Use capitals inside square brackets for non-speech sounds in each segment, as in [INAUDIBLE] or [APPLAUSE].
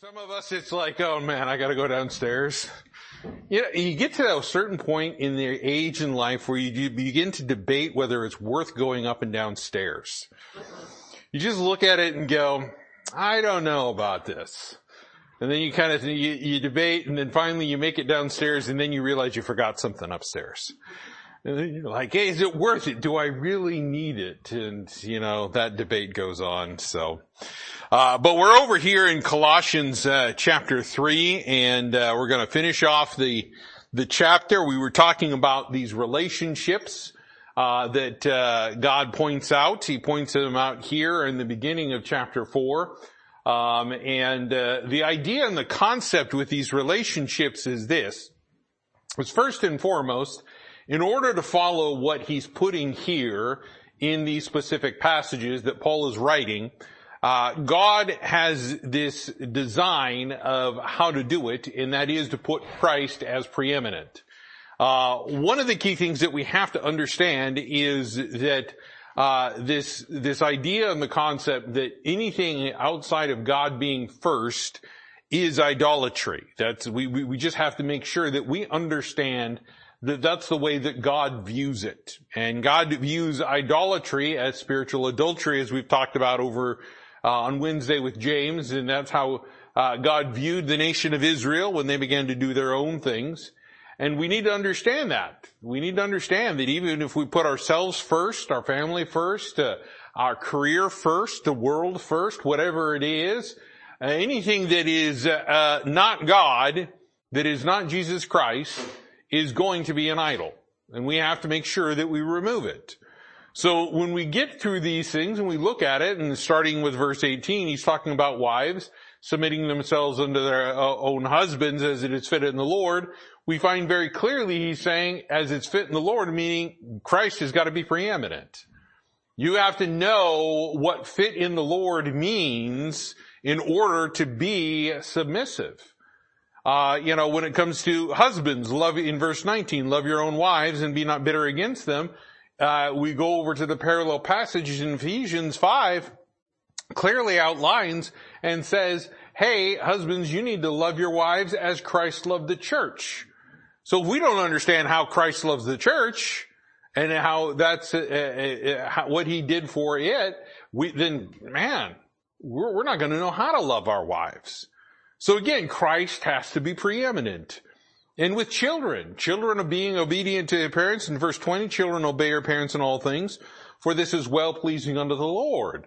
some of us, it's like, oh man, I gotta go downstairs. You know, you get to a certain point in the age in life where you begin to debate whether it's worth going up and downstairs. You just look at it and go, I don't know about this. And then you kind of, you, you debate and then finally you make it downstairs and then you realize you forgot something upstairs. Like, hey, is it worth it? Do I really need it? And, you know, that debate goes on, so. Uh, but we're over here in Colossians, uh, chapter three, and, uh, we're gonna finish off the, the chapter. We were talking about these relationships, uh, that, uh, God points out. He points them out here in the beginning of chapter four. Um, and, uh, the idea and the concept with these relationships is this. Was first and foremost, in order to follow what he's putting here in these specific passages that Paul is writing, uh, God has this design of how to do it, and that is to put Christ as preeminent. Uh, one of the key things that we have to understand is that uh, this this idea and the concept that anything outside of God being first is idolatry. That's we we, we just have to make sure that we understand that that's the way that God views it. And God views idolatry as spiritual adultery, as we've talked about over uh, on Wednesday with James, and that's how uh, God viewed the nation of Israel when they began to do their own things. And we need to understand that. We need to understand that even if we put ourselves first, our family first, uh, our career first, the world first, whatever it is, uh, anything that is uh, not God, that is not Jesus Christ, is going to be an idol. And we have to make sure that we remove it. So when we get through these things and we look at it, and starting with verse 18, he's talking about wives submitting themselves unto their uh, own husbands as it is fit in the Lord. We find very clearly he's saying as it's fit in the Lord, meaning Christ has got to be preeminent. You have to know what fit in the Lord means in order to be submissive. Uh, you know, when it comes to husbands, love in verse 19, love your own wives and be not bitter against them. Uh, we go over to the parallel passage in Ephesians 5, clearly outlines and says, hey, husbands, you need to love your wives as Christ loved the church. So if we don't understand how Christ loves the church and how that's uh, uh, uh how, what he did for it, we, then man, we're, we're not going to know how to love our wives. So again, Christ has to be preeminent. And with children, children are being obedient to their parents. In verse 20, children obey their parents in all things, for this is well pleasing unto the Lord.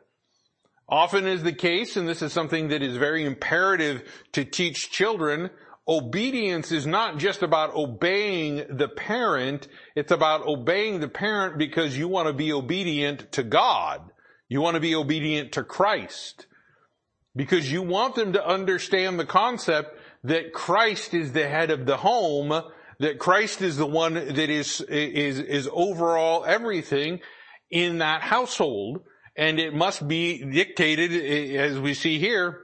Often is the case, and this is something that is very imperative to teach children, obedience is not just about obeying the parent, it's about obeying the parent because you want to be obedient to God. You want to be obedient to Christ because you want them to understand the concept that Christ is the head of the home, that Christ is the one that is, is, is overall everything in that household. And it must be dictated, as we see here,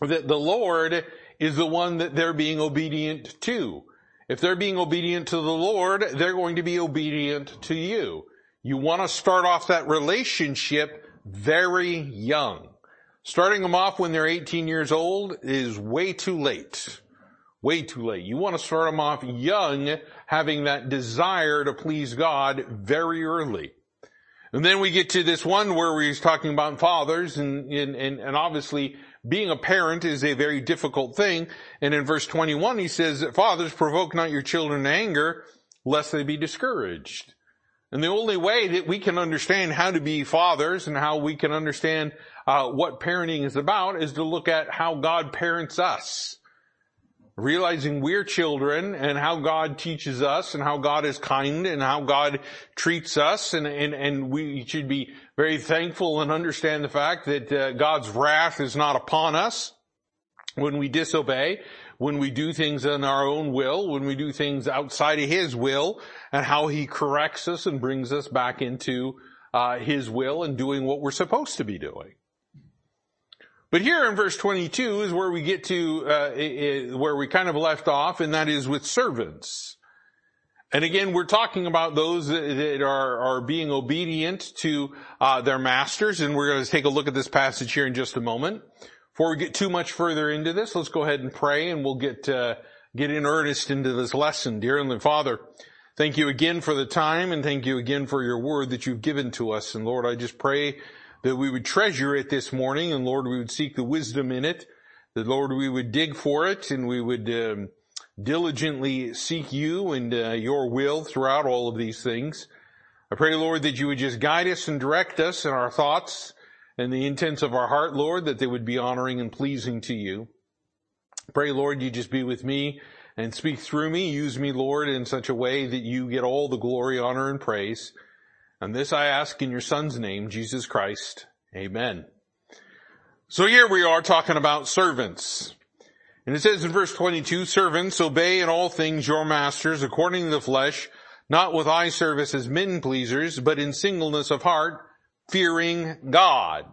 that the Lord is the one that they're being obedient to. If they're being obedient to the Lord, they're going to be obedient to you. You want to start off that relationship very young. Starting them off when they're 18 years old is way too late. Way too late. You want to start them off young, having that desire to please God very early. And then we get to this one where he's talking about fathers and, and, and, obviously being a parent is a very difficult thing. And in verse 21 he says, fathers provoke not your children to anger lest they be discouraged. And the only way that we can understand how to be fathers and how we can understand uh, what parenting is about is to look at how God parents us. Realizing we're children and how God teaches us and how God is kind and how God treats us and, and, and we should be very thankful and understand the fact that uh, God's wrath is not upon us when we disobey, when we do things in our own will, when we do things outside of His will, and how He corrects us and brings us back into uh, His will and doing what we're supposed to be doing. But here in verse 22 is where we get to, uh, where we kind of left off, and that is with servants. And again, we're talking about those that are, are being obedient to uh, their masters, and we're going to take a look at this passage here in just a moment. Before we get too much further into this, let's go ahead and pray and we'll get, uh, get in earnest into this lesson. Dear Heavenly Father, thank you again for the time and thank you again for your word that you've given to us. And Lord, I just pray that we would treasure it this morning and Lord, we would seek the wisdom in it, that Lord, we would dig for it and we would, um, diligently seek you and uh, your will throughout all of these things. I pray, Lord, that you would just guide us and direct us in our thoughts and the intents of our heart, Lord, that they would be honoring and pleasing to you. Pray, Lord, you just be with me and speak through me. Use me, Lord, in such a way that you get all the glory, honor, and praise. And this I ask in your son's name, Jesus Christ. Amen. So here we are talking about servants. And it says in verse 22, servants, obey in all things your masters according to the flesh, not with eye service as men pleasers, but in singleness of heart, fearing God.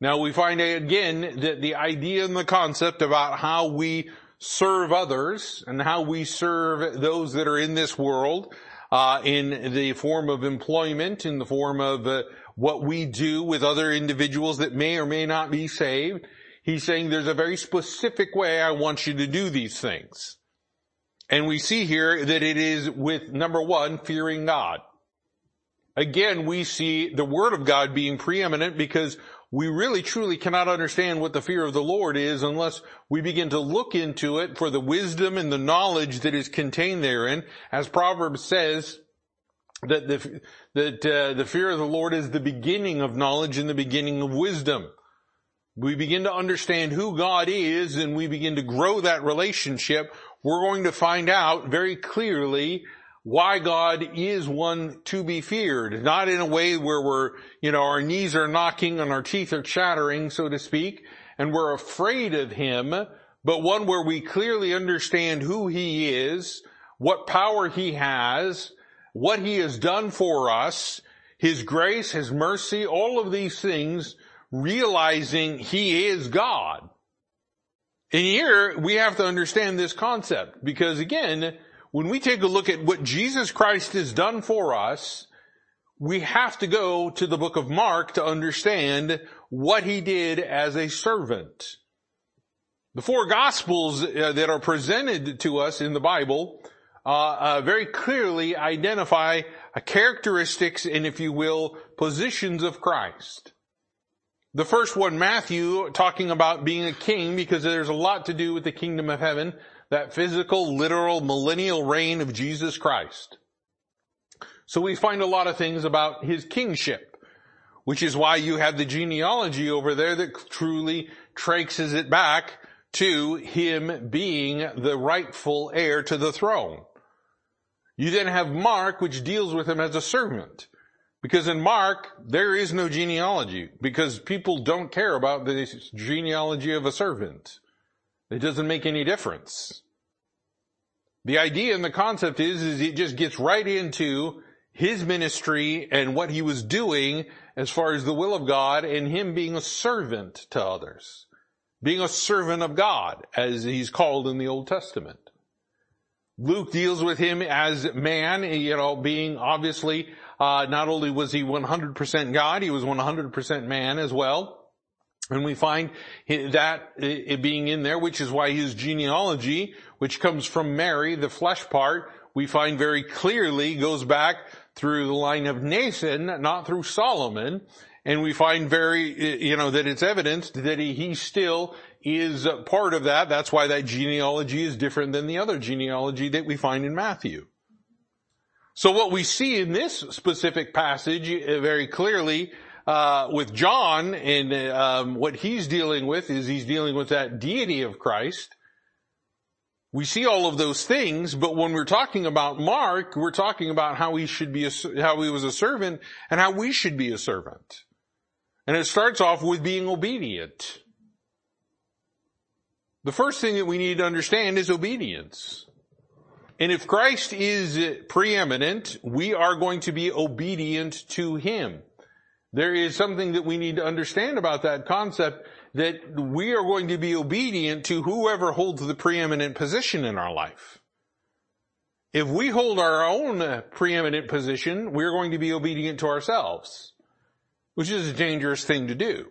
Now we find again that the idea and the concept about how we serve others and how we serve those that are in this world uh, in the form of employment, in the form of uh, what we do with other individuals that may or may not be saved. He's saying there's a very specific way I want you to do these things. And we see here that it is with number one, fearing God. Again, we see the Word of God being preeminent because we really truly cannot understand what the fear of the Lord is unless we begin to look into it for the wisdom and the knowledge that is contained therein. As Proverbs says, that the, that uh, the fear of the Lord is the beginning of knowledge and the beginning of wisdom. We begin to understand who God is and we begin to grow that relationship. We're going to find out very clearly why God is one to be feared, not in a way where we're, you know, our knees are knocking and our teeth are chattering, so to speak, and we're afraid of Him, but one where we clearly understand who He is, what power He has, what He has done for us, His grace, His mercy, all of these things, realizing He is God. And here we have to understand this concept because again, when we take a look at what Jesus Christ has done for us, we have to go to the book of Mark to understand what he did as a servant. The four gospels uh, that are presented to us in the Bible uh, uh, very clearly identify characteristics and, if you will, positions of Christ. The first one, Matthew, talking about being a king because there's a lot to do with the kingdom of heaven that physical, literal, millennial reign of Jesus Christ. So we find a lot of things about his kingship, which is why you have the genealogy over there that truly traces it back to him being the rightful heir to the throne. You then have Mark, which deals with him as a servant. Because in Mark, there is no genealogy, because people don't care about the genealogy of a servant. It doesn't make any difference. The idea and the concept is, is it just gets right into his ministry and what he was doing as far as the will of God and him being a servant to others. Being a servant of God, as he's called in the Old Testament. Luke deals with him as man, you know, being obviously, uh, not only was he 100% God, he was 100% man as well. And we find that being in there, which is why his genealogy, which comes from Mary, the flesh part, we find very clearly goes back through the line of Nathan, not through Solomon. And we find very, you know, that it's evidenced that he, he still is part of that. That's why that genealogy is different than the other genealogy that we find in Matthew. So what we see in this specific passage uh, very clearly uh, with John and um, what he's dealing with is he's dealing with that deity of Christ. We see all of those things, but when we're talking about Mark, we're talking about how he should be, a, how he was a servant and how we should be a servant. And it starts off with being obedient. The first thing that we need to understand is obedience. And if Christ is preeminent, we are going to be obedient to Him. There is something that we need to understand about that concept that we are going to be obedient to whoever holds the preeminent position in our life. If we hold our own preeminent position, we're going to be obedient to ourselves, which is a dangerous thing to do.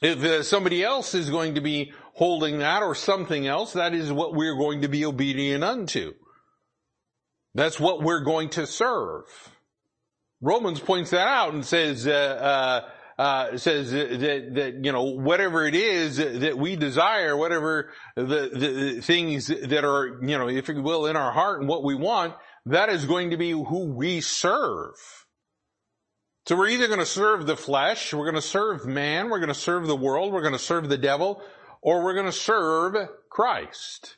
If uh, somebody else is going to be holding that or something else, that is what we're going to be obedient unto. That's what we're going to serve. Romans points that out and says, uh, uh, uh, says that, that, you know, whatever it is that we desire, whatever the, the things that are, you know, if you will, in our heart and what we want, that is going to be who we serve. So we're either going to serve the flesh, we're going to serve man, we're going to serve the world, we're going to serve the devil, or we're going to serve Christ.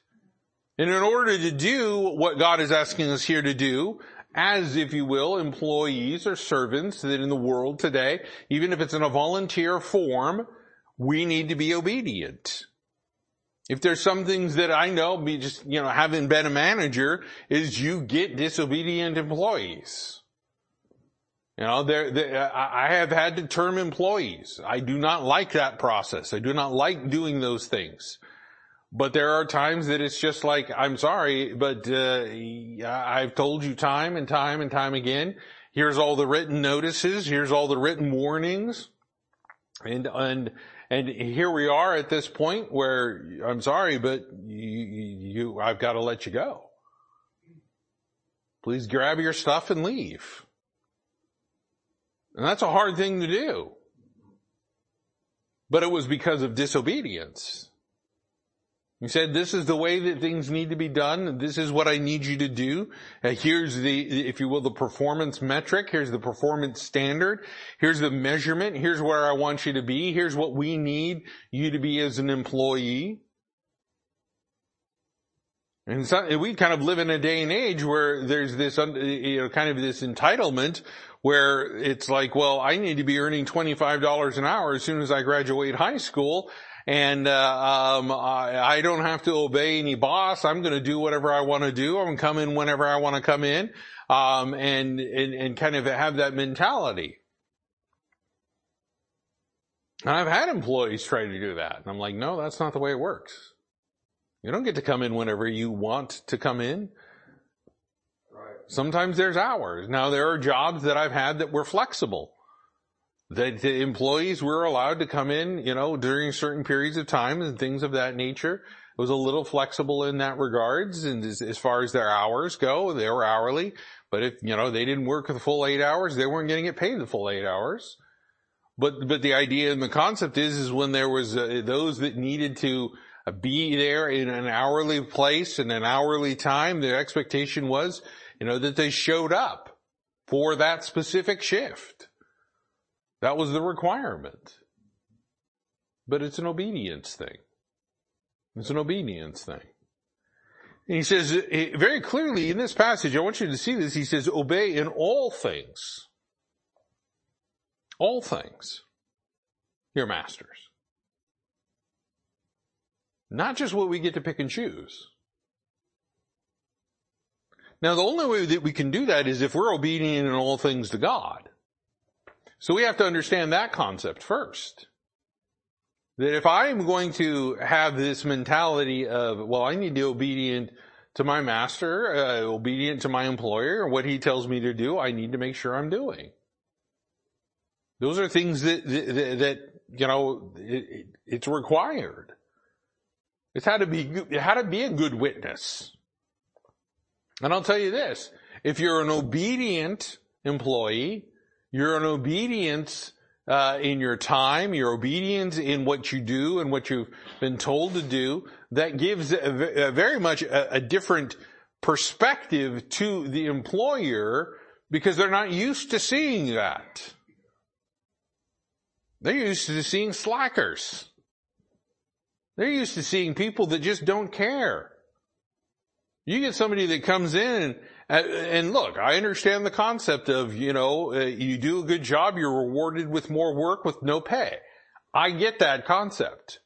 And in order to do what God is asking us here to do, as, if you will, employees or servants that in the world today, even if it's in a volunteer form, we need to be obedient. If there's some things that I know, be just, you know, having been a manager, is you get disobedient employees. You know, there, I have had to term employees. I do not like that process. I do not like doing those things. But there are times that it's just like, I'm sorry, but uh, I've told you time and time and time again. Here's all the written notices. Here's all the written warnings. And, and, and here we are at this point where I'm sorry, but you, you I've got to let you go. Please grab your stuff and leave. And that's a hard thing to do. But it was because of disobedience. He said, this is the way that things need to be done. This is what I need you to do. Uh, here's the, if you will, the performance metric. Here's the performance standard. Here's the measurement. Here's where I want you to be. Here's what we need you to be as an employee. And so, we kind of live in a day and age where there's this, you know, kind of this entitlement where it's like, well, I need to be earning $25 an hour as soon as I graduate high school. And, uh, um, I, I, don't have to obey any boss. I'm going to do whatever I want to do. I'm going to come in whenever I want to come in. Um, and, and, and kind of have that mentality. And I've had employees try to do that. And I'm like, no, that's not the way it works. You don't get to come in whenever you want to come in. Sometimes there's hours. Now there are jobs that I've had that were flexible. That the employees were allowed to come in, you know, during certain periods of time and things of that nature. It was a little flexible in that regards. And as, as far as their hours go, they were hourly. But if, you know, they didn't work the full eight hours, they weren't getting it paid the full eight hours. But, but the idea and the concept is, is when there was uh, those that needed to be there in an hourly place and an hourly time, the expectation was you know, that they showed up for that specific shift. That was the requirement. But it's an obedience thing. It's an obedience thing. And he says very clearly in this passage, I want you to see this, he says, obey in all things. All things. Your masters. Not just what we get to pick and choose. Now the only way that we can do that is if we're obedient in all things to God. So we have to understand that concept first. That if I am going to have this mentality of, well, I need to be obedient to my master, uh, obedient to my employer, what he tells me to do, I need to make sure I'm doing. Those are things that, that, that you know, it, it's required. It's how to be, how to be a good witness. And I'll tell you this, if you're an obedient employee, you're an obedience uh, in your time, you're obedient in what you do and what you've been told to do, that gives a, a very much a, a different perspective to the employer because they're not used to seeing that. They're used to seeing slackers. They're used to seeing people that just don't care. You get somebody that comes in and, look, I understand the concept of, you know, uh, you do a good job, you're rewarded with more work with no pay. I get that concept.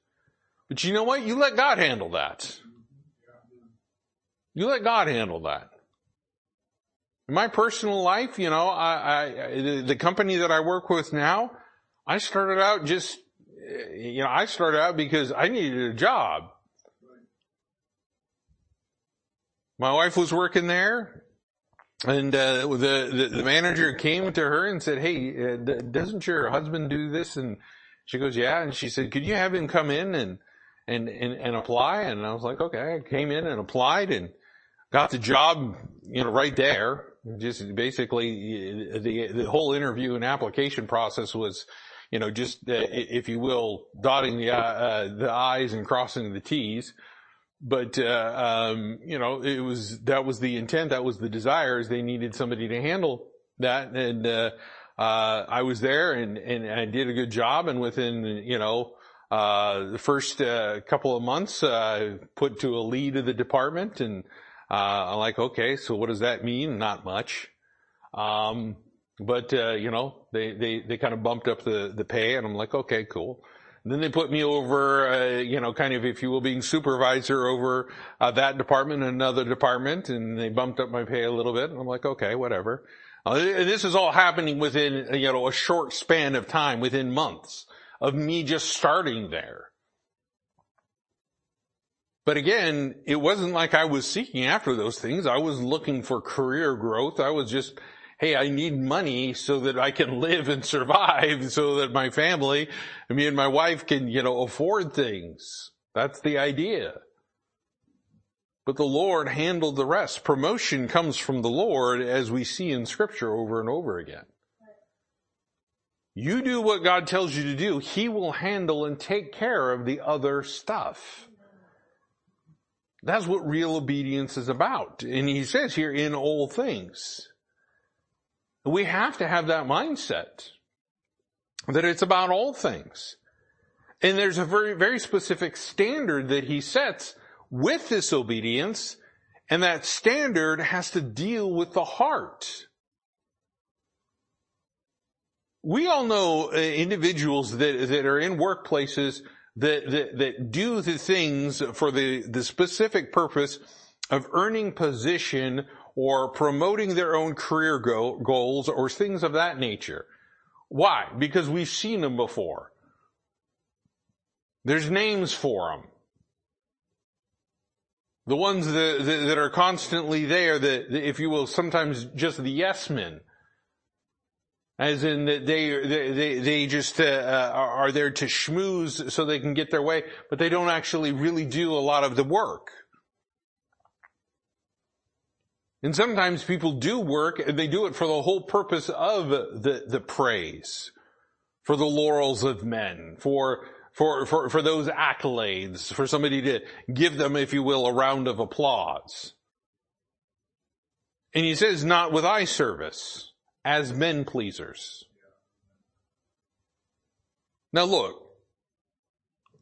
But you know what? You let God handle that. You let God handle that. In my personal life, you know, I, I, the company that I work with now, I started out just, you know, I started out because I needed a job. My wife was working there, and uh, the, the, the manager came to her and said, "Hey, uh, doesn't your husband do this?" And She goes, yeah. And she said, could you have him come in and, and, and, and apply? And I was like, okay. I came in and applied and got the job, you know, right there. Just basically the, the whole interview and application process was, you know, just, uh, if you will, dotting the, uh, uh, the I's and crossing the T's. But, uh, um, you know, it was, that was the intent. That was the desire is they needed somebody to handle that. And, uh, uh, I was there and, and I did a good job. And within, you know, uh, the first uh, couple of months, uh, put to a lead of the department, and uh, I'm like, okay, so what does that mean? Not much. Um, but uh, you know, they they they kind of bumped up the the pay, and I'm like, okay, cool. And then they put me over, uh, you know, kind of, if you will, being supervisor over uh, that department and another department, and they bumped up my pay a little bit. And I'm like, okay, whatever. Uh, this is all happening within, you know, a short span of time, within months of me just starting there. But again, it wasn't like I was seeking after those things. I was looking for career growth. I was just, hey, I need money so that I can live and survive so that my family, me and my wife can, you know, afford things. That's the idea. But the Lord handled the rest. Promotion comes from the Lord as we see in scripture over and over again. You do what God tells you to do. He will handle and take care of the other stuff. That's what real obedience is about. And he says here, in all things. We have to have that mindset that it's about all things. And there's a very, very specific standard that he sets with this obedience, and that standard has to deal with the heart we all know uh, individuals that, that are in workplaces that, that, that do the things for the, the specific purpose of earning position or promoting their own career go, goals or things of that nature. Why? Because we've seen them before. There's names for them. The ones that, that, are constantly there that, if you will, sometimes just the yes men as in that they, they, they just uh are there to schmooze so they can get their way, but they don't actually really do a lot of the work. And sometimes people do work and they do it for the whole purpose of the, the praise, for the laurels of men, for, for, for, for those accolades, for somebody to give them, if you will, a round of applause. And he says, not with eye service as men pleasers. Now look,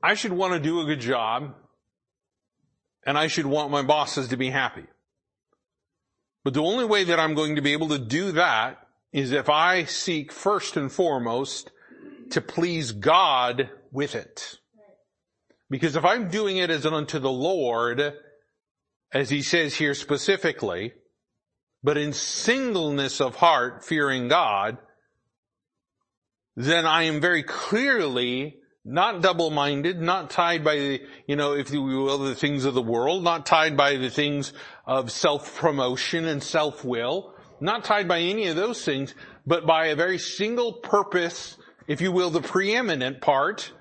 I should want to do a good job and I should want my bosses to be happy. But the only way that I'm going to be able to do that is if I seek first and foremost to please God with it. Because if I'm doing it as unto the Lord, as he says here specifically, but in singleness of heart, fearing God, then I am very clearly not double-minded, not tied by the, you know, if you will, the things of the world, not tied by the things of self-promotion and self-will, not tied by any of those things, but by a very single purpose, if you will, the preeminent part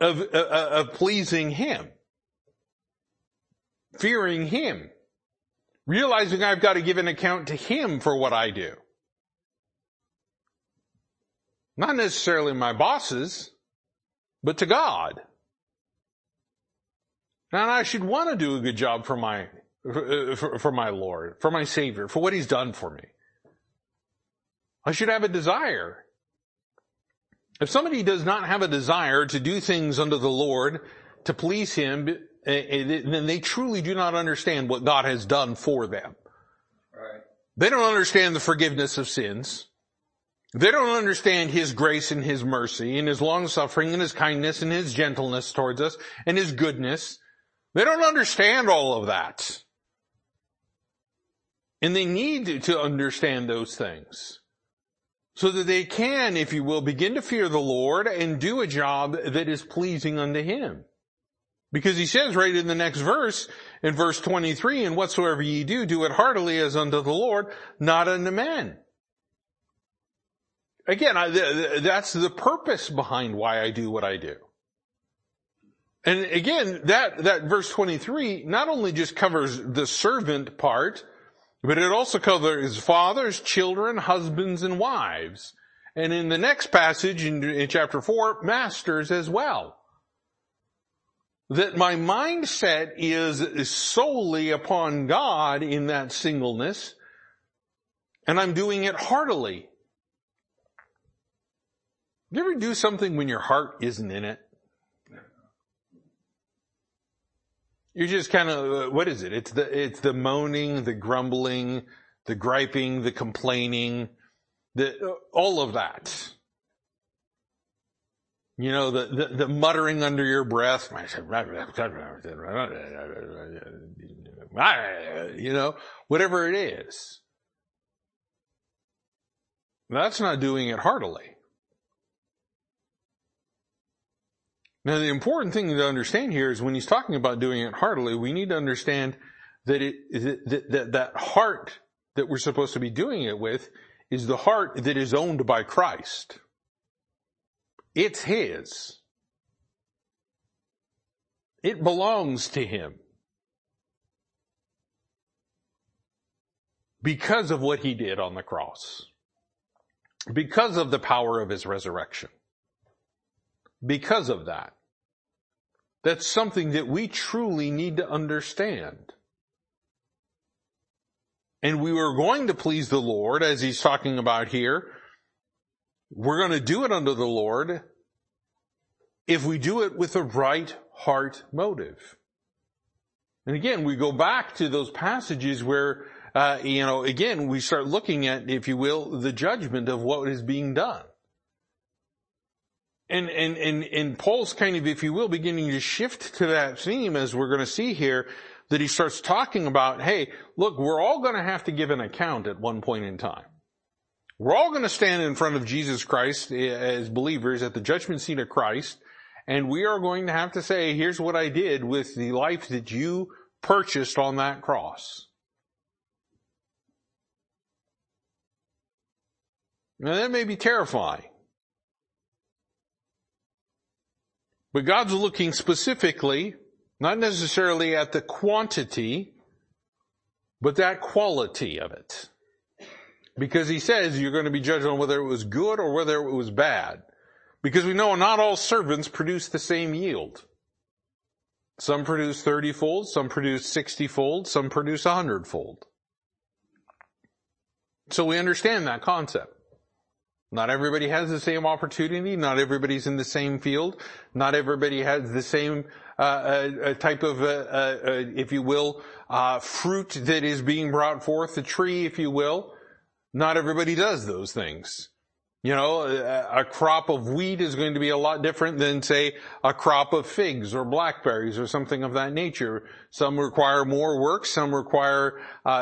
of, of, of pleasing Him. Fearing Him. Realizing I've got to give an account to Him for what I do. Not necessarily my bosses, but to God. And I should want to do a good job for my, for, uh, for, my Lord, for my Savior, for what He's done for me. I should have a desire. If somebody does not have a desire to do things unto the Lord, to please Him, then they truly do not understand what God has done for them. Right. They don't understand the forgiveness of sins. They don't understand His grace and His mercy and His long suffering and His kindness and His gentleness towards us and His goodness. They don't understand all of that. And they need to understand those things so that they can, if you will, begin to fear the Lord and do a job that is pleasing unto Him. Because he says right in the next verse, in verse 23, and whatsoever ye do, do it heartily as unto the Lord, not unto men. again, I, th- that's the purpose behind why I do what I do. And again, that, that verse 23 not only just covers the servant part, but it also covers fathers, children, husbands, and wives. And in the next passage in, in chapter 4, masters as well. That my mindset is, is solely upon God in that singleness, and I'm doing it heartily. You ever do something when your heart isn't in it? You're just kind of, what is it? It's the, it's the moaning, the grumbling, the griping, the complaining, the, all of that. You know, the, the, the muttering under your breath. You know, whatever it is. That's not doing it heartily. Now, the important thing to understand here is when he's talking about doing it heartily, we need to understand that it, that, that, that heart that we're supposed to be doing it with is the heart that is owned by Christ. It's His. It belongs to Him. Because of what He did on the cross. Because of the power of His resurrection. Because of that. That's something that we truly need to understand. And we were going to please the Lord, as he's talking about here. We're going to do it under the Lord if we do it with a right heart motive. And again, we go back to those passages where, uh, you know, again, we start looking at, if you will, the judgment of what is being done. And, and, and, and Paul's kind of, if you will, beginning to shift to that theme as we're going to see here, that he starts talking about, hey, look, we're all going to have to give an account at one point in time. We're all going to stand in front of Jesus Christ eh, as believers at the judgment seat of Christ, and we are going to have to say, here's what I did with the life that you purchased on that cross. Now that may be terrifying. But God's looking specifically, not necessarily at the quantity, but that quality of it. Because he says you're going to be judged on whether it was good or whether it was bad. Because we know not all servants produce the same yield. Some produce 30 fold, some produce 60 fold, some produce 100 fold. So we understand that concept. Not everybody has the same opportunity. Not everybody's in the same field. Not everybody has the same uh, uh, type of, uh, uh, uh if you will, uh, fruit that is being brought forth, a tree, if you will. Not everybody does those things. You know, a, a crop of wheat is going to be a lot different than, say, a crop of figs or blackberries or something of that nature. Some require more work, some require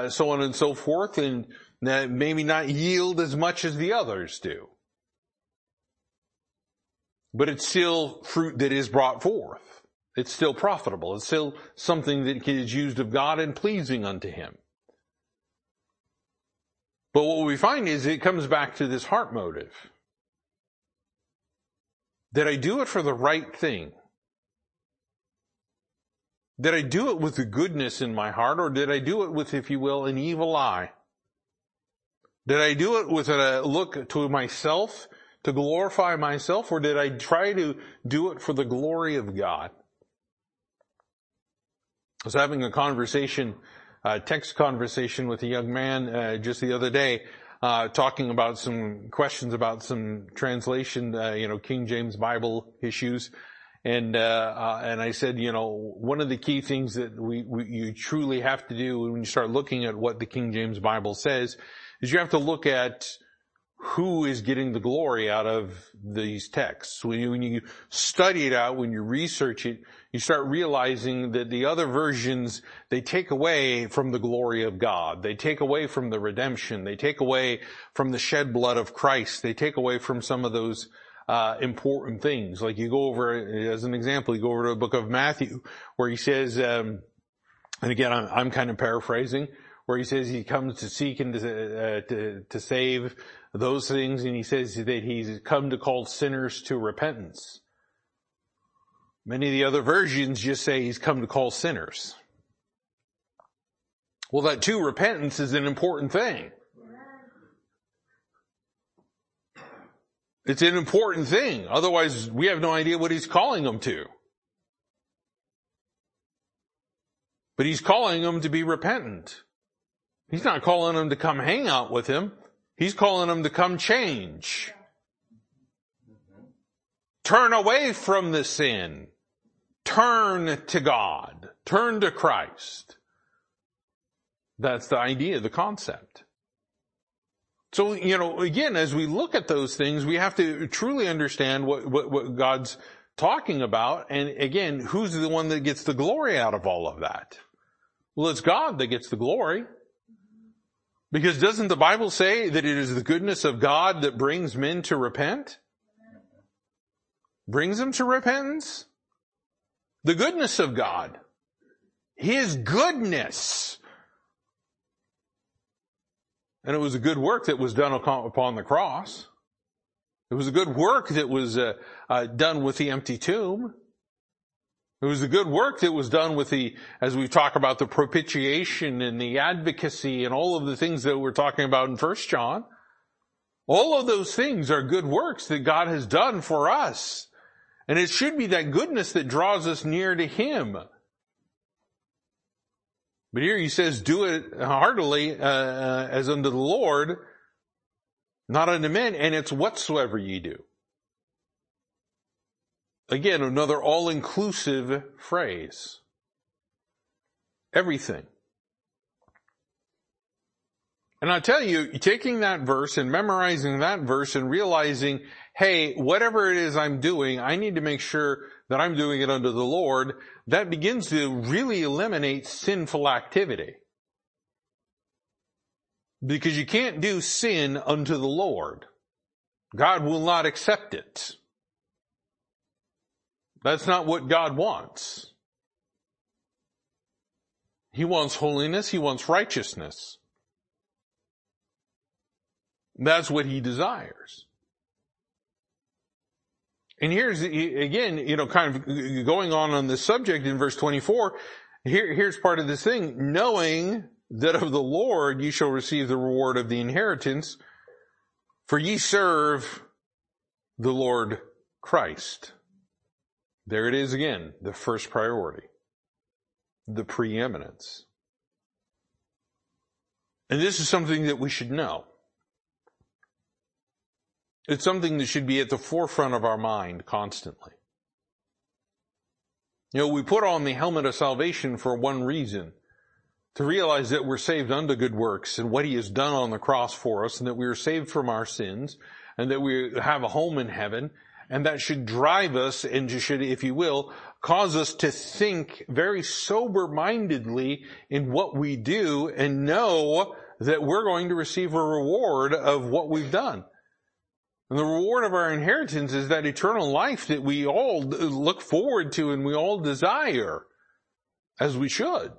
so on and so forth, and maybe not yield as much as the others do. But it's still fruit that is brought forth. It's still profitable. It's still something that is used of God and pleasing unto Him. But what we find is it comes back to this heart motive. Did I do it for the right thing? Did I do it with the goodness in my heart or did I do it with, if you will, an evil eye? Did I do it with a look to myself, to glorify myself, or did I try to do it for the glory of God? I was having a conversation, a text conversation with a young man uh, just the other day, uh, talking about some questions about some translation, uh, you know, King James Bible issues. And, uh, uh, and I said, you know, one of the key things that we, we, you truly have to do when you start looking at what the King James Bible says is you have to look at who is getting the glory out of these texts. When you, when you, study it out, when you research it, you start realizing that the other versions, they take away from the glory of God. They take away from the redemption. They take away from the shed blood of Christ. They take away from some of those uh, important things. Like you go over, as an example, you go over to the book of Matthew, where he says, um, and again, I'm, I'm kind of paraphrasing, where he says he comes to seek and to, uh, to, to save those things, and he says that he's come to call sinners to repentance. Many of the other versions just say he's come to call sinners. Well, that too, repentance is an important thing. It's an important thing. Otherwise, we have no idea what he's calling them to. But he's calling them to be repentant. He's not calling them to come hang out with him. He's calling them to come change. Turn away from the sin. Turn to God. Turn to Christ. That's the idea, the concept. So, you know, again, as we look at those things, we have to truly understand what, what, what God's talking about. And again, who's the one that gets the glory out of all of that? Well, it's God that gets the glory. Because doesn't the Bible say that it is the goodness of God that brings men to repent? Brings them to repentance? The goodness of God. His goodness. And it was a good work that was done upon the cross. It was a good work that was uh, uh, done with the empty tomb. It was the good work that was done with the, as we talk about the propitiation and the advocacy and all of the things that we're talking about in First John. All of those things are good works that God has done for us. And it should be that goodness that draws us near to Him. But here he says, do it heartily, uh, uh, as unto the Lord, not unto men, and it's whatsoever ye do. Again, another all-inclusive phrase. Everything. And I tell you, taking that verse and memorizing that verse and realizing, hey, whatever it is I'm doing, I need to make sure that I'm doing it unto the Lord, that begins to really eliminate sinful activity. Because you can't do sin unto the Lord. God will not accept it. That's not what God wants. He wants holiness. He wants righteousness. That's what he desires. And here's, again, you know, kind of going on on this subject in verse 24, here, here's part of this thing. Knowing that of the Lord ye shall receive the reward of the inheritance, for ye serve the Lord Christ. There it is again, the first priority. The preeminence. And this is something that we should know. It's something that should be at the forefront of our mind constantly. You know, we put on the helmet of salvation for one reason. To realize that we're saved unto good works and what He has done on the cross for us and that we are saved from our sins and that we have a home in heaven and that should drive us and should, if you will, cause us to think very sober-mindedly in what we do and know that we're going to receive a reward of what we've done. And the reward of our inheritance is that eternal life that we all look forward to and we all desire, as we should.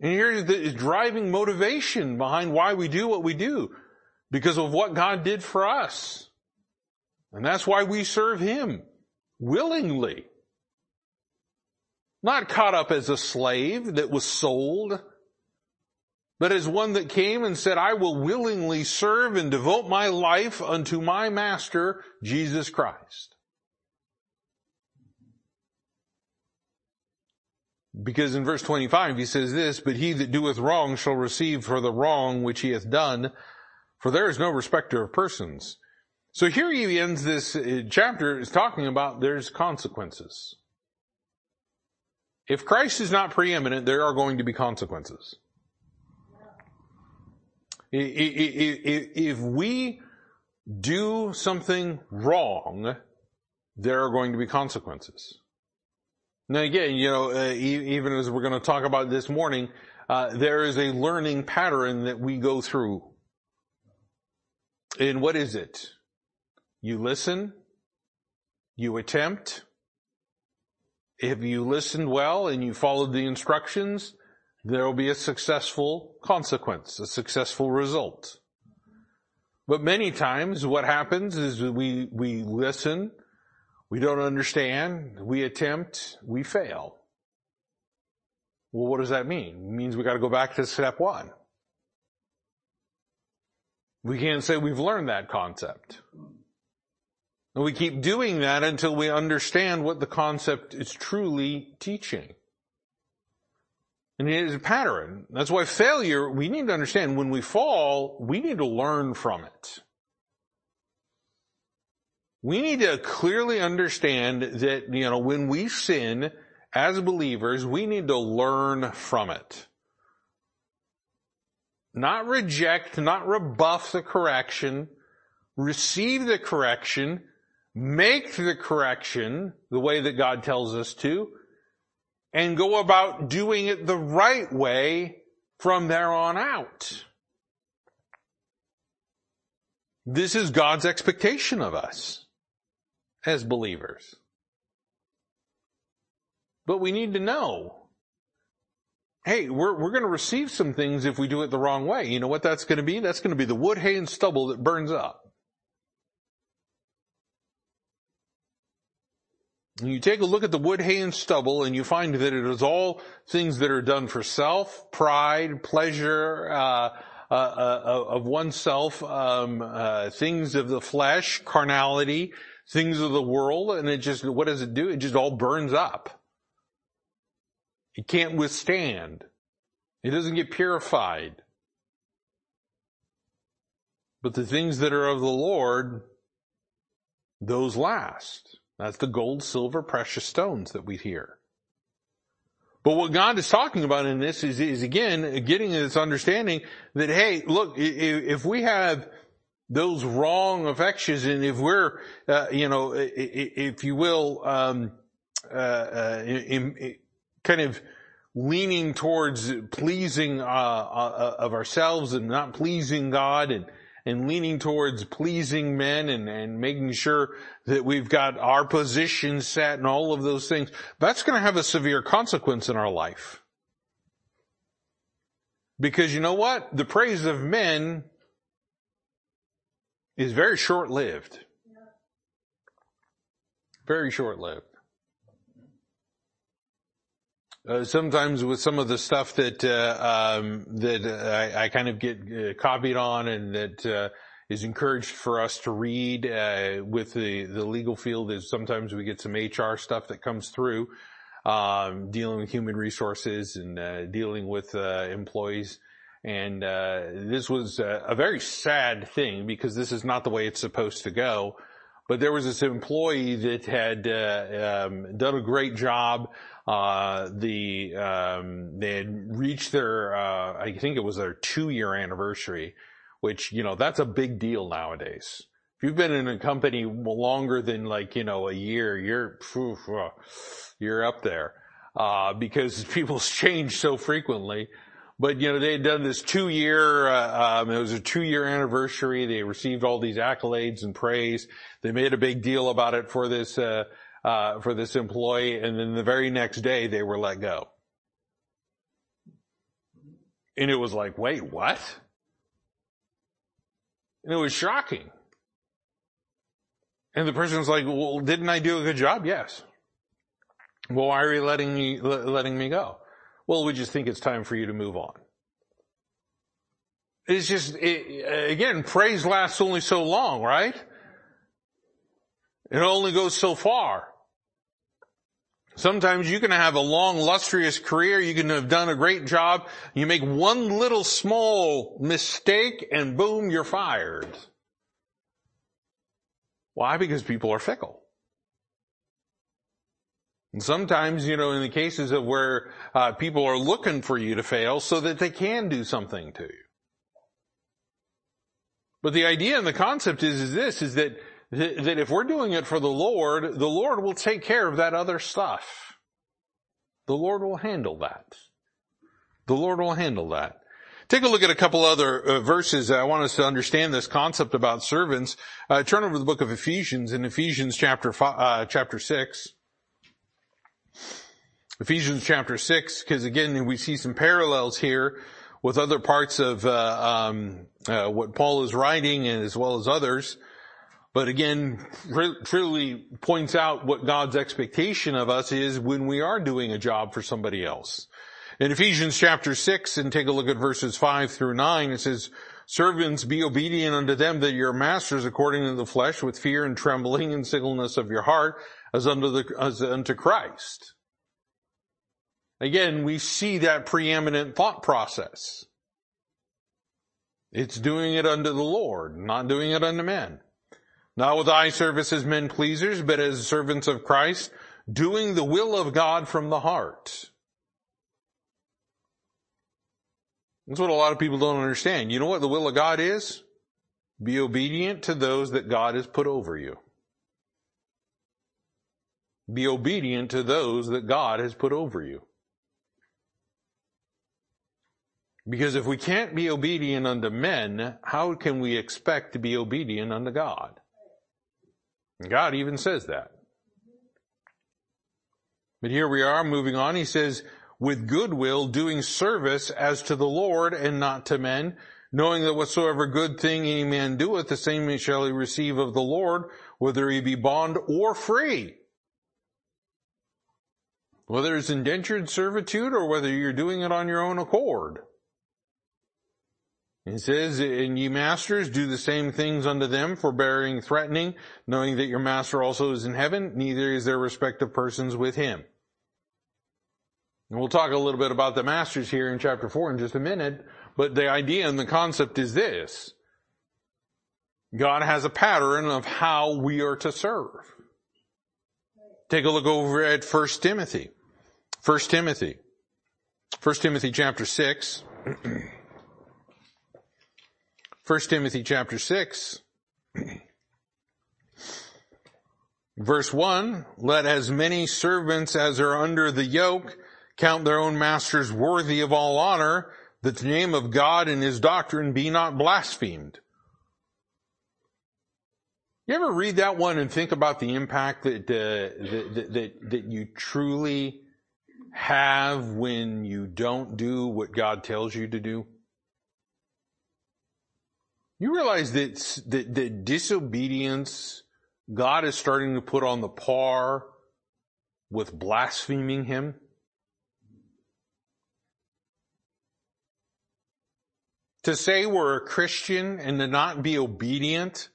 And here's the driving motivation behind why we do what we do, because of what God did for us. And that's why we serve Him willingly. Not caught up as a slave that was sold but as one that came and said, I will willingly serve and devote my life unto my master, Jesus Christ. Because in verse 25 he says this, but he that doeth wrong shall receive for the wrong which he hath done, for there is no respecter of persons. So here he ends this uh, chapter is talking about there's consequences. If Christ is not preeminent, there are going to be consequences. If we do something wrong, there are going to be consequences. Now again, you know, uh, even as we're going to talk about this morning, uh, there is a learning pattern that we go through. And what is it? You listen, you attempt. If you listened well and you followed the instructions, there will be a successful consequence, a successful result. But many times what happens is we, we listen, we don't understand, we attempt, we fail. Well, what does that mean? It means we gotta go back to step one. We can't say we've learned that concept. And we keep doing that until we understand what the concept is truly teaching. And it is a pattern. That's why failure, we need to understand when we fall, we need to learn from it. We need to clearly understand that, you know, when we sin as believers, we need to learn from it. Not reject, not rebuff the correction, receive the correction, make the correction the way that God tells us to, and go about doing it the right way from there on out. This is God's expectation of us as believers. But we need to know hey, we're, we're going to receive some things if we do it the wrong way. You know what that's going to be? That's going to be the wood, hay, and stubble that burns up. And you take a look at the wood, hay, and stubble, and you find that it is all things that are done for self, pride, pleasure, uh, uh, uh, of oneself, um, uh, things of the flesh, carnality, things of the world, and it just, what does it do? It just all burns up. It can't withstand. It doesn't get purified. But the things that are of the Lord, those last. That's the gold, silver, precious stones that we hear. But what God is talking about in this is, is again, getting this understanding that, hey, look, if we have those wrong affections and if we're, uh, you know, if you will, um, uh, uh, in, in, kind of leaning towards pleasing uh, uh, of ourselves and not pleasing God and and leaning towards pleasing men and, and making sure that we've got our position set and all of those things, that's going to have a severe consequence in our life. Because you know what? The praise of men is very short-lived. Very short-lived. Uh, sometimes with some of the stuff that uh, um, that I, I, kind of get uh, copied on and that uh, is encouraged for us to read uh, with the the legal field is sometimes we get some HR stuff that comes through um, dealing with human resources and uh, dealing with employees. And this was a very sad thing because this is not the way it's supposed to go. But there was this employee that had um, done a great job uh, the um, they had reached their uh, I think it was their two year anniversary, which you know that's a big deal nowadays. If you've been in a company longer than like you know a year, you're uh, you're up there uh, because [LAUGHS] people change so frequently. But you know they had done this two year. Uh, um, it was a two year anniversary. They received all these accolades and praise. They made a big deal about it for this uh, for this employee, and then the very next day they were let go. And it was like, wait, what? And it was shocking. And the person's like, well, didn't I do a good job? Yes. Well, why are you letting me, letting me go? Well, we just think it's time for you to move on. It's just, it, again, praise lasts only so long, right? It only goes so far. Sometimes you can have a long, lustrous career. You can have done a great job. You make one little small mistake and boom, you're fired. Why? Because people are fickle. And sometimes, you know, in the cases of where uh, people are looking for you to fail so that they can do something to you. But the idea and the concept is, is this, is that that if we're doing it for the Lord, the Lord will take care of that other stuff. The Lord will handle that. The Lord will handle that. Take a look at a couple other uh, verses. I want us to understand this concept about servants. Uh, turn over to the book of Ephesians in Ephesians chapter five, uh, chapter six. Ephesians chapter 6, because again, we see some parallels here with other parts of uh, um, uh, what Paul is writing and as well as others. But again, truly points out what God's expectation of us is when we are doing a job for somebody else. In Ephesians chapter 6, and take a look at verses 5 through 9, it says, Servants, be obedient unto them that your masters according to the flesh with fear and trembling and singleness of your heart as unto the, as unto Christ. Again, we see that preeminent thought process. It's doing it unto the Lord, not doing it unto men. Not with eye service as men pleasers, but as servants of Christ, doing the will of God from the heart. That's what a lot of people don't understand. You know what the will of God is? Be obedient to those that God has put over you. Be obedient to those that God has put over you. Because if we can't be obedient unto men, how can we expect to be obedient unto God? God even says that. But here we are moving on. He says, with goodwill doing service as to the Lord and not to men, knowing that whatsoever good thing any man doeth, the same shall he receive of the Lord, whether he be bond or free. Whether it's indentured servitude or whether you're doing it on your own accord. He says, and ye masters do the same things unto them, forbearing, threatening, knowing that your master also is in heaven, neither is there respect of persons with him. And we'll talk a little bit about the masters here in chapter 4 in just a minute, but the idea and the concept is this. God has a pattern of how we are to serve. Take a look over at 1 Timothy. 1 Timothy. 1 Timothy chapter 6. [CLEARS THROAT] 1 Timothy chapter 6. Verse 1, let as many servants as are under the yoke count their own masters worthy of all honor, that the name of God and his doctrine be not blasphemed. You ever read that one and think about the impact that, uh, that, that, that you truly have when you don't do what God tells you to do? You realize that, that, that disobedience, God is starting to put on the par with blaspheming Him? to say we're a Christian and to not be obedient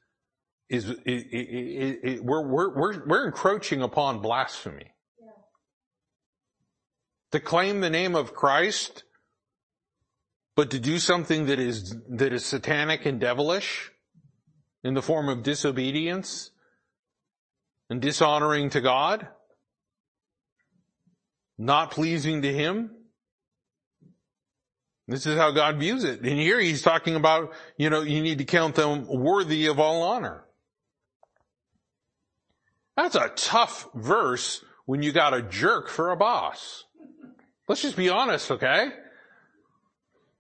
is, it, it, it, we're, we're, we're, we're encroaching upon blasphemy. Yeah. To claim the name of Christ, but to do something that is, that is satanic and devilish in the form of disobedience and dishonoring to God, not pleasing to Him, this is how God views it. And here he's talking about, you know, you need to count them worthy of all honor. That's a tough verse when you got a jerk for a boss. Let's just be honest, okay?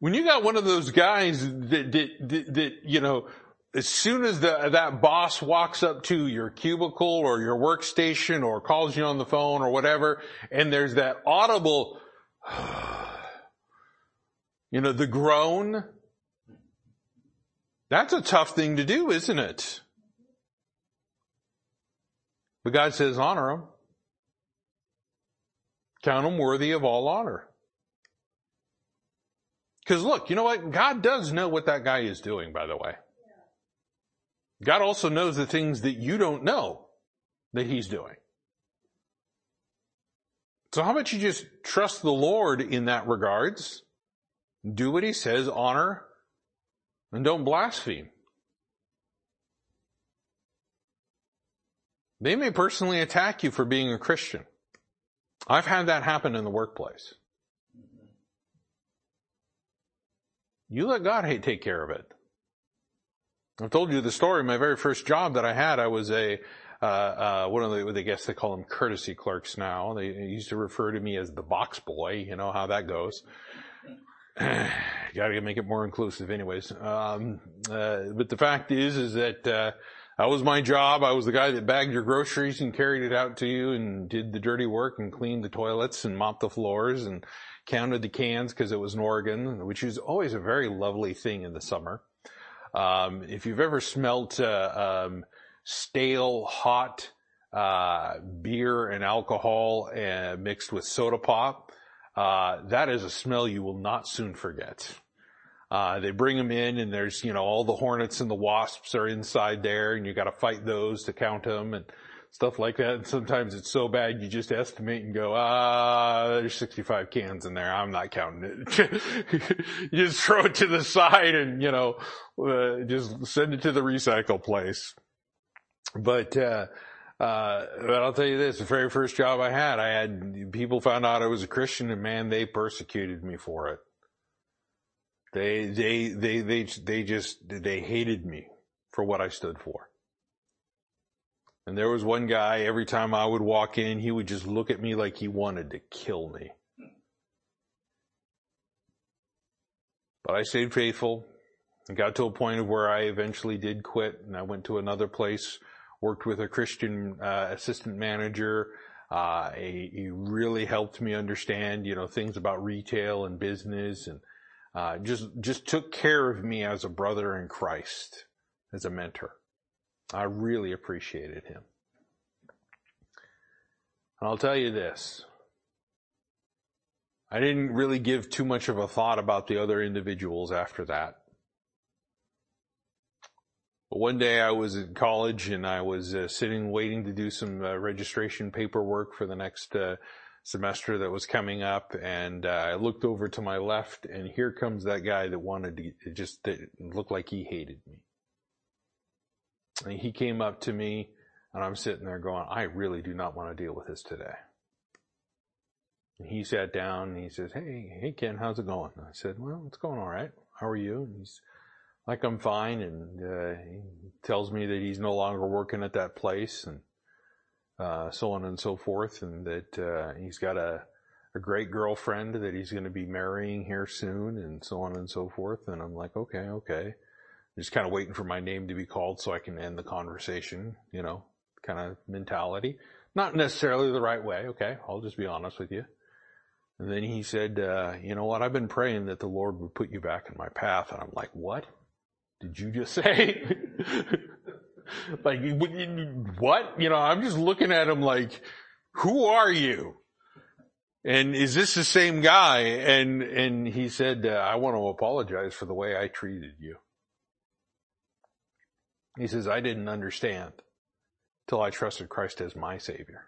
When you got one of those guys that, that, that, that you know, as soon as the, that boss walks up to your cubicle or your workstation or calls you on the phone or whatever, and there's that audible, [SIGHS] You know, the groan. That's a tough thing to do, isn't it? But God says honor them. Count them worthy of all honor. Because look, you know what? God does know what that guy is doing, by the way. God also knows the things that you don't know that he's doing. So how about you just trust the Lord in that regards? Do what he says, honor, and don't blaspheme. They may personally attack you for being a Christian. I've had that happen in the workplace. You let God take care of it. I've told you the story. My very first job that I had, I was a uh, uh, one of the, I guess they call them courtesy clerks now. They used to refer to me as the box boy. You know how that goes. [SIGHS] Got to make it more inclusive, anyways. Um, uh, but the fact is, is that uh, that was my job. I was the guy that bagged your groceries and carried it out to you and did the dirty work and cleaned the toilets and mopped the floors and counted the cans because it was in Oregon, which is always a very lovely thing in the summer. Um, if you've ever smelt uh, um, stale, hot uh, beer and alcohol uh, mixed with soda pop, uh, that is a smell you will not soon forget. Uh, they bring them in and there's, you know, all the hornets and the wasps are inside there and you gotta fight those to count them and stuff like that. And sometimes it's so bad you just estimate and go, ah, there's 65 cans in there. I'm not counting it. [LAUGHS] you just throw it to the side and, you know, uh, just send it to the recycle place. But, uh, uh, but I'll tell you this, the very first job I had, I had, people found out I was a Christian and man, they persecuted me for it. They, they, they, they, they just, they hated me for what I stood for. And there was one guy, every time I would walk in, he would just look at me like he wanted to kill me. But I stayed faithful and got to a point of where I eventually did quit and I went to another place worked with a Christian uh, assistant manager. Uh, he, he, really helped me understand, you know, things about retail and business, and uh, just just took care of me as a brother in Christ, as a mentor. I really appreciated him. And I'll tell you this. I didn't really give too much of a thought about the other individuals after that. But one day I was in college and I was uh, sitting waiting to do some uh, registration paperwork for the next uh, semester that was coming up and uh, I looked over to my left and here comes that guy that wanted to just that looked like he hated me. And he came up to me and I'm sitting there going, I really do not want to deal with this today. And he sat down and he says, Hey, hey Ken, how's it going? I said, Well, it's going all right. How are you? And he's like I'm fine, and uh, he tells me that he's no longer working at that place, and uh, so on and so forth, and that uh, he's got a a great girlfriend that he's going to be marrying here soon, and so on and so forth. And I'm like, okay, okay, just kind of waiting for my name to be called so I can end the conversation, you know, kind of mentality. Not necessarily the right way. Okay, I'll just be honest with you. And then he said, uh, you know what? I've been praying that the Lord would put you back in my path. And I'm like, what? did you just [LAUGHS] say? [LAUGHS] like, what? You know, I'm just looking at him like, who are you? And is this the same guy? And, and he said, uh, I want to apologize for the way I treated you. He says, I didn't understand till I trusted Christ as my savior.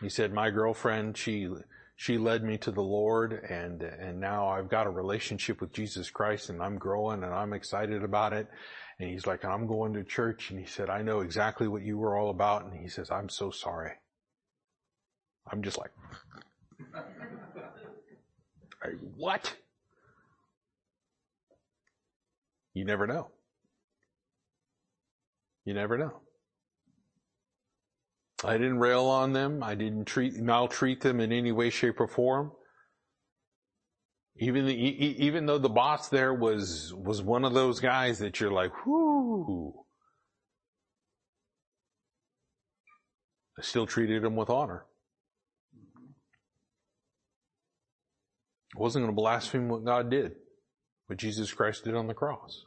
He said, my girlfriend, she, she led me to the Lord and, and now I've got a relationship with Jesus Christ and I'm growing and I'm excited about it. And he's like, I'm going to church. And he said, I know exactly what you were all about. And he says, I'm so sorry. I'm just like, [LAUGHS] what? You never know. You never know. I didn't rail on them. I didn't treat, maltreat them in any way, shape, or form. Even even though the boss there was was one of those guys that you're like, whoo. I still treated him with honor. I wasn't going to blaspheme what God did, what Jesus Christ did on the cross.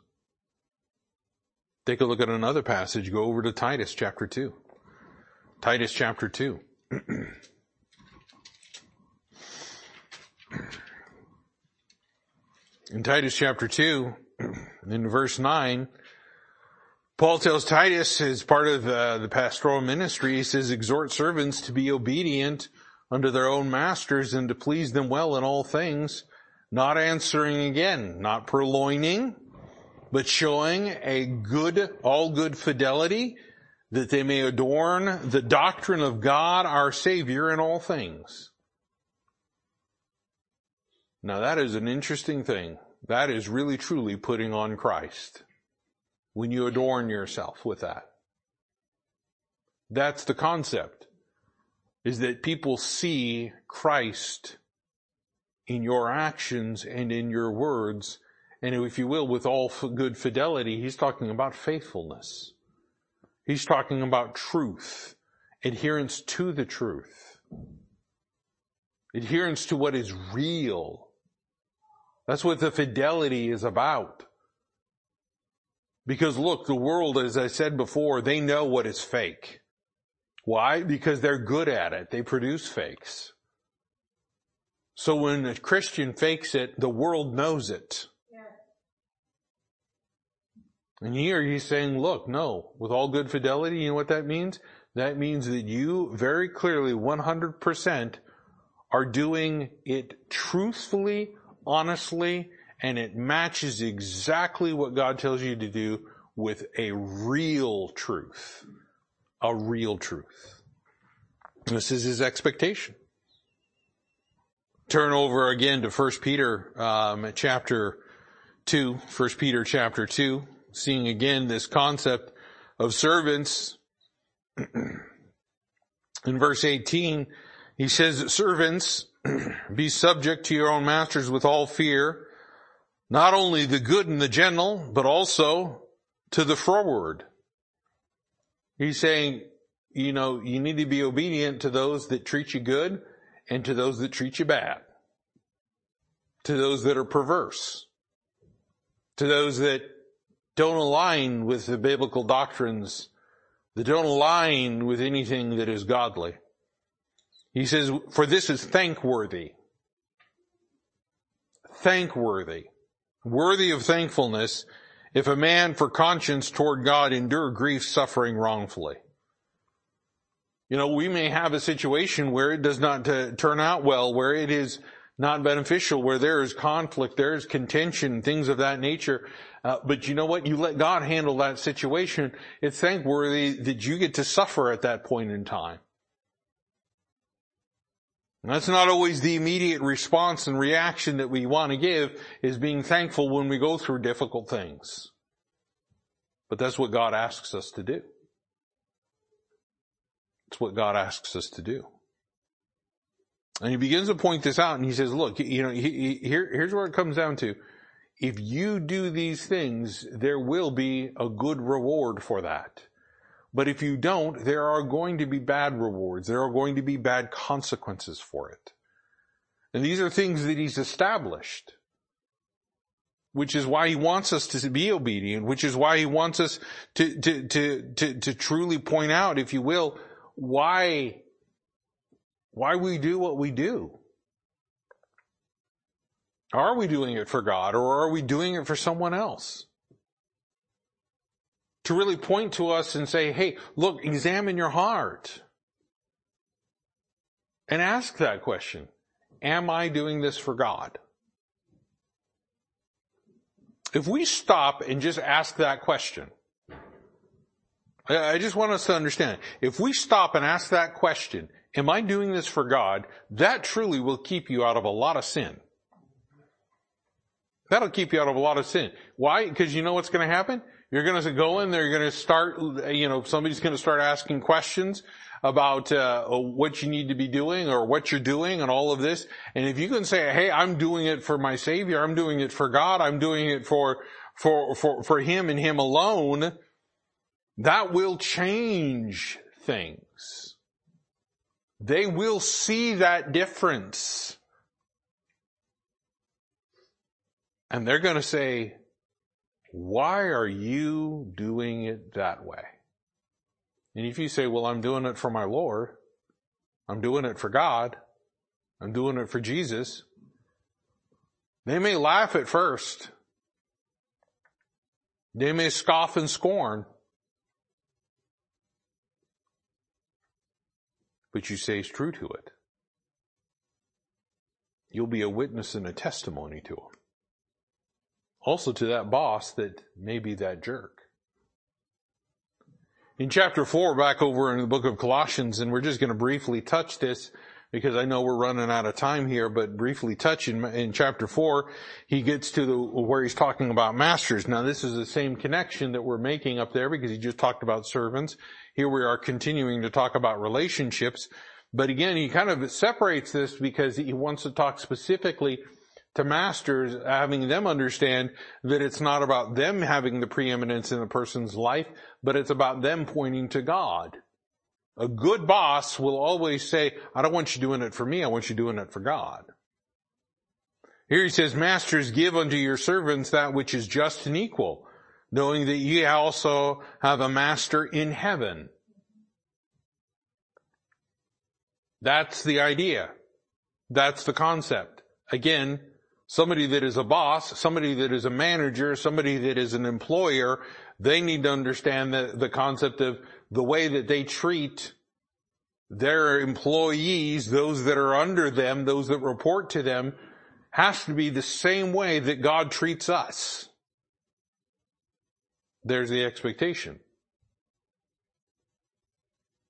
Take a look at another passage. Go over to Titus chapter 2. Titus chapter 2. [CLEARS THROAT] In Titus chapter 2, [CLEARS THROAT] in verse 9, Paul tells Titus as part of uh, the pastoral ministry, he says, exhort servants to be obedient unto their own masters and to please them well in all things, not answering again, not purloining, but showing a good, all good fidelity, that they may adorn the doctrine of God our Savior in all things. Now that is an interesting thing. That is really truly putting on Christ. When you adorn yourself with that. That's the concept. Is that people see Christ in your actions and in your words. And if you will, with all good fidelity, he's talking about faithfulness He's talking about truth, adherence to the truth, adherence to what is real. That's what the fidelity is about. Because look, the world, as I said before, they know what is fake. Why? Because they're good at it. They produce fakes. So when a Christian fakes it, the world knows it. And here he's saying, look, no, with all good fidelity, you know what that means? That means that you very clearly, 100% are doing it truthfully, honestly, and it matches exactly what God tells you to do with a real truth. A real truth. This is his expectation. Turn over again to 1 Peter um, chapter 2, 1 Peter chapter 2 seeing again this concept of servants. [CLEARS THROAT] In verse 18, he says, servants, [CLEARS THROAT] be subject to your own masters with all fear, not only the good and the gentle, but also to the froward. He's saying, you know, you need to be obedient to those that treat you good and to those that treat you bad. To those that are perverse. To those that don't align with the biblical doctrines, that don't align with anything that is godly. He says, for this is thankworthy. Thankworthy. Worthy of thankfulness if a man for conscience toward God endure grief suffering wrongfully. You know, we may have a situation where it does not uh, turn out well, where it is not beneficial, where there is conflict, there is contention, things of that nature. Uh, but you know what? You let God handle that situation. It's thankworthy that you get to suffer at that point in time. And that's not always the immediate response and reaction that we want to give is being thankful when we go through difficult things. But that's what God asks us to do. It's what God asks us to do. And he begins to point this out and he says, look, you know, he, he, here, here's where it comes down to if you do these things, there will be a good reward for that. But if you don't, there are going to be bad rewards. There are going to be bad consequences for it. And these are things that he's established. Which is why he wants us to be obedient, which is why he wants us to, to, to, to, to truly point out, if you will, why, why we do what we do. Are we doing it for God or are we doing it for someone else? To really point to us and say, hey, look, examine your heart. And ask that question. Am I doing this for God? If we stop and just ask that question, I just want us to understand, if we stop and ask that question, am I doing this for God? That truly will keep you out of a lot of sin. That'll keep you out of a lot of sin. Why? Because you know what's going to happen? You're going to go in there, you're going to start, you know, somebody's going to start asking questions about uh, what you need to be doing or what you're doing and all of this. And if you can say, "Hey, I'm doing it for my Savior. I'm doing it for God. I'm doing it for for for for Him and Him alone," that will change things. They will see that difference. And they're going to say, why are you doing it that way? And if you say, well, I'm doing it for my Lord, I'm doing it for God, I'm doing it for Jesus, they may laugh at first. They may scoff and scorn. But you say it's true to it. You'll be a witness and a testimony to them also to that boss that may be that jerk. In chapter 4, back over in the book of Colossians, and we're just going to briefly touch this because I know we're running out of time here, but briefly touch in, in chapter 4, he gets to the, where he's talking about masters. Now this is the same connection that we're making up there because he just talked about servants. Here we are continuing to talk about relationships. But again, he kind of separates this because he wants to talk specifically to masters, having them understand that it's not about them having the preeminence in a person's life, but it's about them pointing to God. A good boss will always say, I don't want you doing it for me, I want you doing it for God. Here he says, Masters, give unto your servants that which is just and equal, knowing that ye also have a master in heaven. That's the idea. That's the concept. Again, somebody that is a boss, somebody that is a manager, somebody that is an employer, they need to understand the, the concept of the way that they treat their employees, those that are under them, those that report to them, has to be the same way that God treats us. There's the expectation.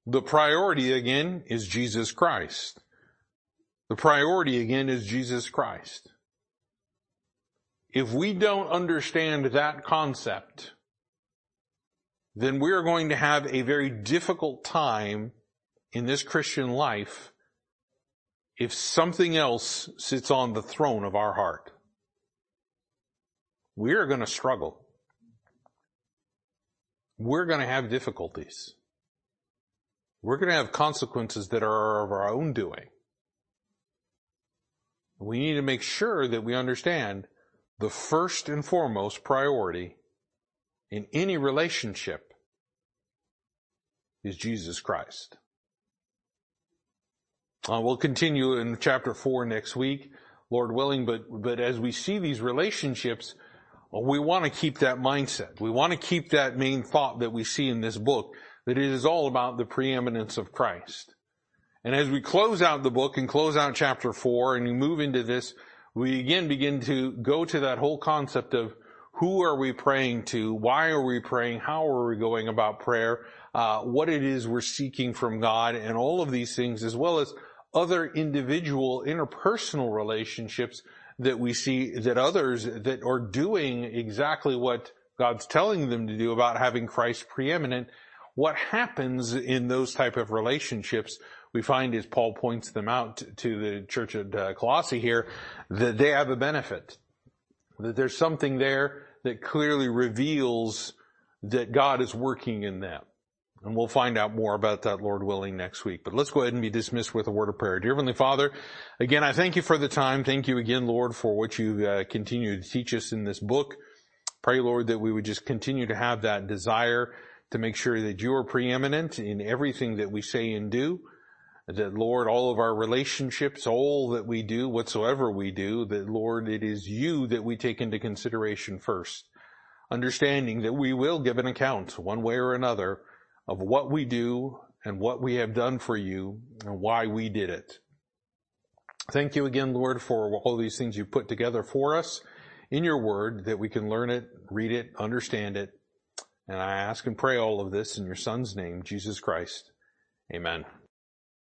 The priority again is Jesus Christ. The priority again is Jesus Christ. If we don't understand that concept, then we are going to have a very difficult time in this Christian life if something else sits on the throne of our heart. We are going to struggle. We're going to have difficulties. We're going to have consequences that are of our own doing. We need to make sure that we understand the first and foremost priority in any relationship is Jesus Christ. Uh, we'll continue in chapter four next week, Lord willing, but, but as we see these relationships, we want to keep that mindset. We want to keep that main thought that we see in this book, that it is all about the preeminence of Christ. And as we close out the book and close out chapter four and we move into this, we again begin to go to that whole concept of who are we praying to? Why are we praying? How are we going about prayer? Uh, what it is we're seeking from God and all of these things as well as other individual interpersonal relationships that we see that others that are doing exactly what God's telling them to do about having Christ preeminent. What happens in those type of relationships we find as Paul points them out to the church at uh, Colossae here, that they have a benefit. That there's something there that clearly reveals that God is working in them. And we'll find out more about that, Lord willing, next week. But let's go ahead and be dismissed with a word of prayer. Dear Heavenly Father, again, I thank you for the time. Thank you again, Lord, for what you uh, continue to teach us in this book. Pray, Lord, that we would just continue to have that desire to make sure that you are preeminent in everything that we say and do that Lord, all of our relationships, all that we do, whatsoever we do, that Lord, it is you that we take into consideration first. Understanding that we will give an account one way or another of what we do and what we have done for you and why we did it. Thank you again, Lord, for all these things you put together for us in your word that we can learn it, read it, understand it. And I ask and pray all of this in your son's name, Jesus Christ. Amen.